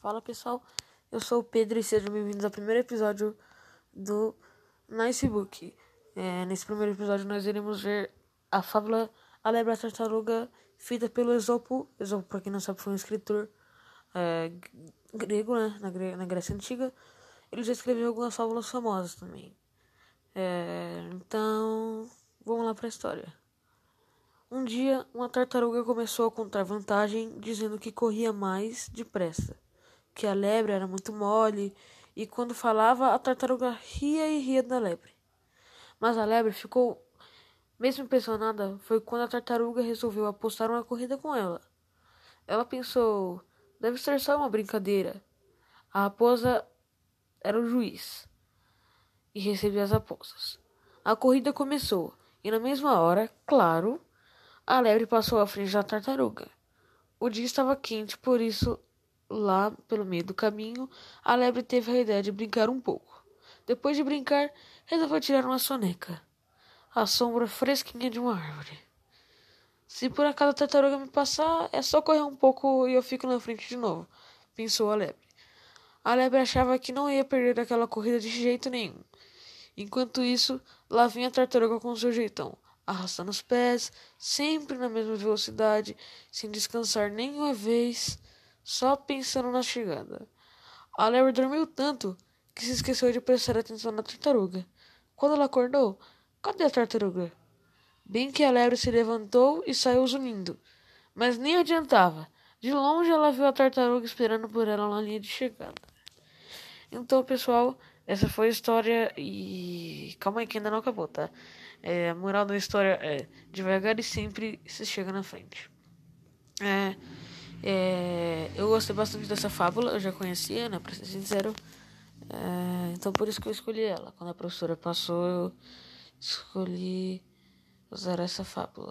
Fala pessoal, eu sou o Pedro e sejam bem-vindos ao primeiro episódio do Nice Book. É, nesse primeiro episódio nós iremos ver a fábula A Lebra Tartaruga, feita pelo Esopo. Esopo, para quem não sabe, foi um escritor é, grego, né, na, na, Grécia Antiga. Ele já escreveu algumas fábulas famosas também. É, então, vamos lá para a história. Um dia, uma tartaruga começou a contar vantagem, dizendo que corria mais depressa que a lebre era muito mole, e quando falava, a tartaruga ria e ria da lebre. Mas a lebre ficou mesmo impressionada foi quando a tartaruga resolveu apostar uma corrida com ela. Ela pensou, deve ser só uma brincadeira. A raposa era o juiz e recebia as apostas. A corrida começou e na mesma hora, claro, a lebre passou à frente da tartaruga. O dia estava quente, por isso lá pelo meio do caminho, a lebre teve a ideia de brincar um pouco. Depois de brincar, resolveu tirar uma soneca. A sombra fresquinha de uma árvore. Se por acaso a tartaruga me passar, é só correr um pouco e eu fico na frente de novo, pensou a lebre. A lebre achava que não ia perder aquela corrida de jeito nenhum. Enquanto isso, lá vinha a tartaruga com seu jeitão, arrastando os pés, sempre na mesma velocidade, sem descansar nenhuma vez só pensando na chegada. A lebre dormiu tanto que se esqueceu de prestar atenção na tartaruga. Quando ela acordou, cadê a tartaruga? Bem que a lebre se levantou e saiu zunindo, mas nem adiantava. De longe ela viu a tartaruga esperando por ela na linha de chegada. Então, pessoal, essa foi a história e calma aí que ainda não acabou, tá? É, a moral da história é devagar e sempre se chega na frente. É, é, gostei bastante dessa fábula, eu já conhecia, né, pra ser sincero. É, então por isso que eu escolhi ela. Quando a professora passou, eu escolhi usar essa fábula.